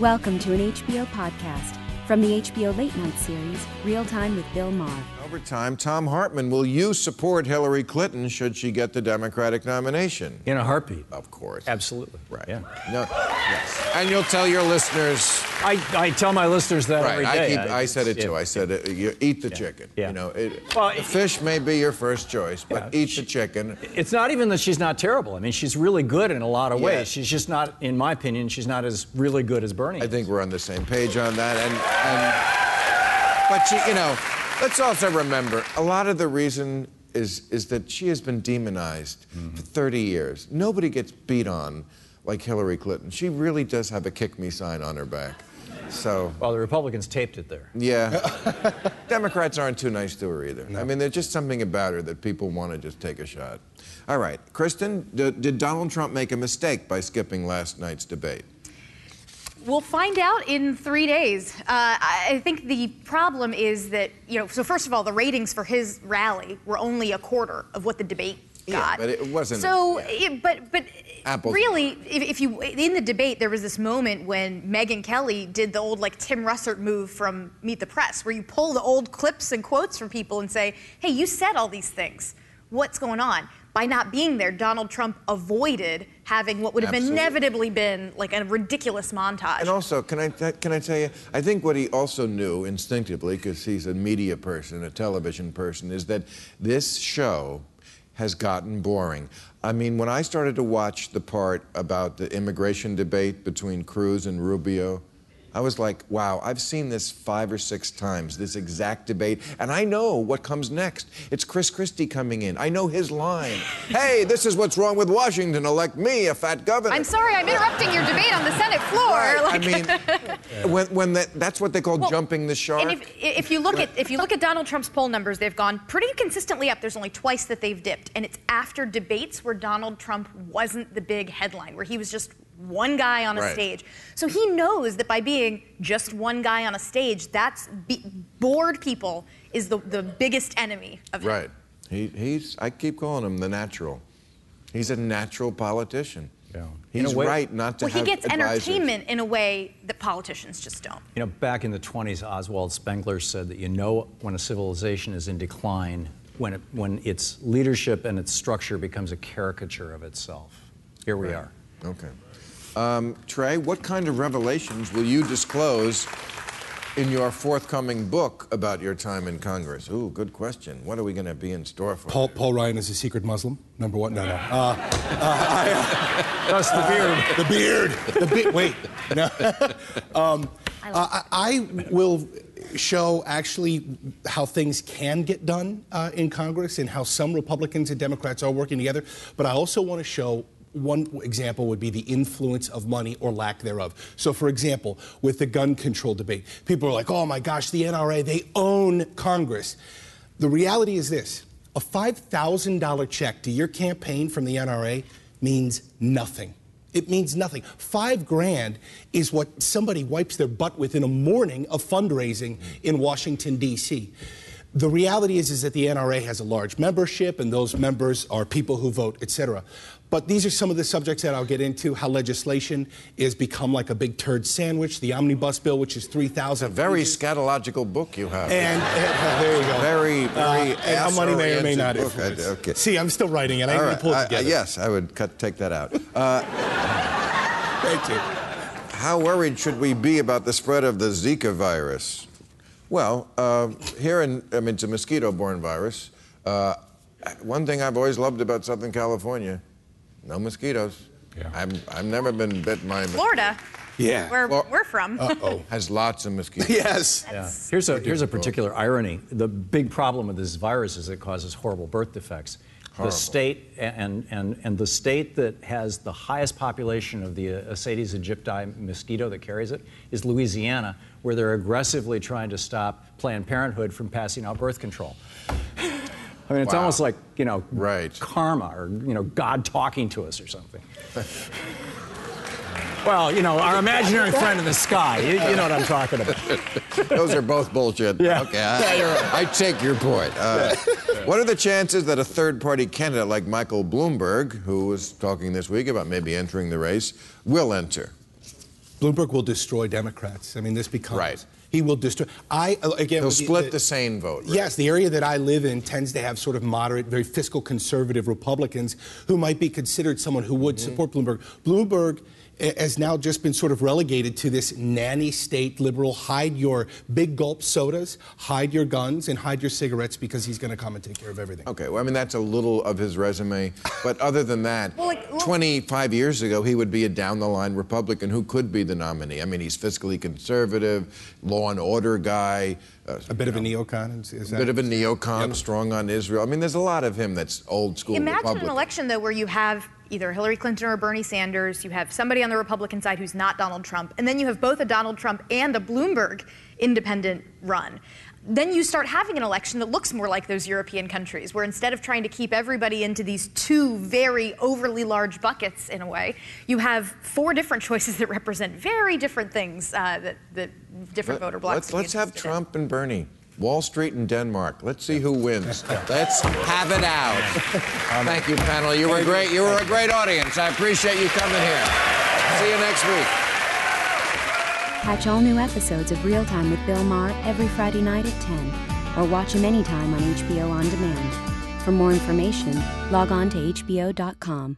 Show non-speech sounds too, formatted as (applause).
Welcome to an HBO podcast from the HBO Late Night series, Real Time with Bill Maher. Over time, Thom Hartmann, will you support Hillary Clinton should she get the Democratic nomination? In a heartbeat. Of course. Absolutely. Right. Yeah. No, yes. And you'll tell your listeners. I, I tell my listeners that Right. every I, keep, I said it too. yeah. I said it, you eat the chicken. Yeah. You know, it, Well, the it- fish may be your first choice, but Yeah. eat the chicken. It's not even that she's not terrible. I mean, she's really good in a lot of Yeah. ways. She's just not, in my opinion, she's not as really good as Bernie. I think we're on the same page on that. And, and but she, you know, let's also remember a lot of the reason is is that she has been demonized mm-hmm. for 30 years. Nobody gets beat on like Hillary Clinton. She really does have a kick me sign on her back. So Well, the Republicans taped it there. yeah, (laughs) Democrats aren't too nice to her either. I mean, there's just something about her that people want to just take a shot. All right, Kristen, d- did Donald Trump make a mistake by skipping last night's debate? We'll find out in three days. Uh, I think the problem is that, you know, so first of all, the ratings for his rally were only a quarter of what the debate got. Yeah, but it wasn't- So, yeah. it- but but Apples. really, if, if you in the debate, there was this moment when Megyn Kelly did the old like Tim Russert move from Meet the Press, where you pull the old clips and quotes from people and say, "Hey, you said all these things. What's going on?" By not being there, Donald Trump avoided having what would have Absolutely. inevitably been like a ridiculous montage. And also, can I can I tell you? I think what he also knew instinctively, because he's a media person, a television person, is that this show has gotten boring. I mean, when I started to watch the part about the immigration debate between Cruz and Rubio. I was like, wow, I've seen this five or six times, this exact debate, and I know what comes next. It's Chris Christie coming in. I know his line. (laughs) hey, this is what's wrong with Washington. Elect me, a fat governor. I'm sorry, I'm interrupting your debate on the Senate floor. Right. Like- I mean, (laughs) when, when that, that's what they call Well, jumping the shark. And if, if you look at if you look at Donald Trump's poll numbers, they've gone pretty consistently up. There's only twice that they've dipped, and it's after debates where Donald Trump wasn't the big headline, where he was just one guy on a Right. stage. So he knows that by being just one guy on a stage, that's be, bored people is the, the biggest enemy of him. right. He, he's, I keep calling him the natural. He's a natural politician. Yeah. He's way- right not to Well, he gets advisors. entertainment in a way that politicians just don't. You know, back in the 20s, Oswald Spengler said that you know when a civilization is in decline when, it, when its leadership and its structure becomes a caricature of itself. Here we are. Okay. Um, Trey, what kind of revelations will you disclose in your forthcoming book about your time in Congress? Ooh, good question. What are we going to be in store for? Paul, Paul Ryan is a secret Muslim. Number one. No, no. (laughs) Uh, uh, That's the beard. I, (laughs) the beard. The beard. Wait. No. (laughs) um, uh, I, I will show actually how things can get done uh, in Congress and how some Republicans and Democrats are working together. But I also want to show one example would be the influence of money or lack thereof. So, for example, with the gun control debate, people are like, oh my gosh, the NRA, they own Congress. The reality is this a $5,000 check to your campaign from the NRA means nothing. It means nothing. Five grand is what somebody wipes their butt with in a morning of fundraising in Washington, D.C. The reality is, is that the NRA has a large membership, and those members are people who vote, et cetera. But these are some of the subjects that I'll get into how legislation is become like a big turd sandwich, the omnibus bill, which is 3,000. a very pages. scatological book you have. And (laughs) uh, there you go. Very, very Uh, and how money may or may not book. I- okay. See, I'm still writing it. I All need right. to pull it together. yes, I would cut, take that out. (laughs) Uh, Thank you. How worried should we be about the spread of the Zika virus? Well, uh, here in, I mean, it's a mosquito borne virus. Uh, one thing I've always loved about Southern California no mosquitoes. Yeah. I'm, I've never been bit by a mosquito. Florida, Yeah. where Well- we're from. oh. (laughs) Has lots of mosquitoes. (laughs) Yes. Yeah. Here's a here's a particular irony. The big problem with this virus is it causes horrible birth defects. Horrible. The state and, and, and the state that has the highest population of the Aedes aegypti mosquito that carries it is Louisiana, where they're aggressively trying to stop Planned Parenthood from passing out birth control. I mean, it's Wow. almost like you know, Right. karma or you know, God talking to us or something. (laughs) Well, you know, our imaginary friend in the sky. You, you know what I'm talking about. (laughs) Those are both bullshit. Yeah. Okay, I, I take your point. Uh, what are the chances that a third party candidate like Michael Bloomberg, who was talking this week about maybe entering the race, will enter? Bloomberg will destroy Democrats. I mean, this becomes Right. He will destroy. I uh, again. He'll split the sane vote. right? Yes, the area that I live in tends to have sort of moderate, very fiscal conservative Republicans who might be considered someone who would support Bloomberg. Bloomberg has now just been sort of relegated to this nanny state liberal hide your big gulp sodas, hide your guns, and hide your cigarettes because he's going to come and take care of everything. Okay, well, I mean, that's a little of his resume. (laughs) But other than that, Well, like, well- 25 years ago, he would be a down the line Republican who could be the nominee. I mean, he's fiscally conservative, law and order guy, uh, A bit of a neocon, is, is a that? bit of a neocon, strong on Israel. I mean, there's a lot of him that's old school Imagine Republican. an election, though, where you have either Hillary Clinton or Bernie Sanders, you have somebody on the Republican side who's not Donald Trump, and then you have both a Donald Trump and a Bloomberg independent run. Then you start having an election that looks more like those European countries, where instead of trying to keep everybody into these two very overly large buckets in a way, you have four different (laughs) choices that represent very different things uh, that, that different voter blocks. Let's, let's have in. Trump and Bernie. Wall Street and Denmark. Let's see who wins. (laughs) Let's have it out. (laughs) Thank you, panel. You were great. You were a great audience. I appreciate you coming here. See you next week. Catch all new episodes of Real Time with Bill Maher every Friday night at 10, or watch him anytime on HBO On Demand. For more information, log on to HBO.com.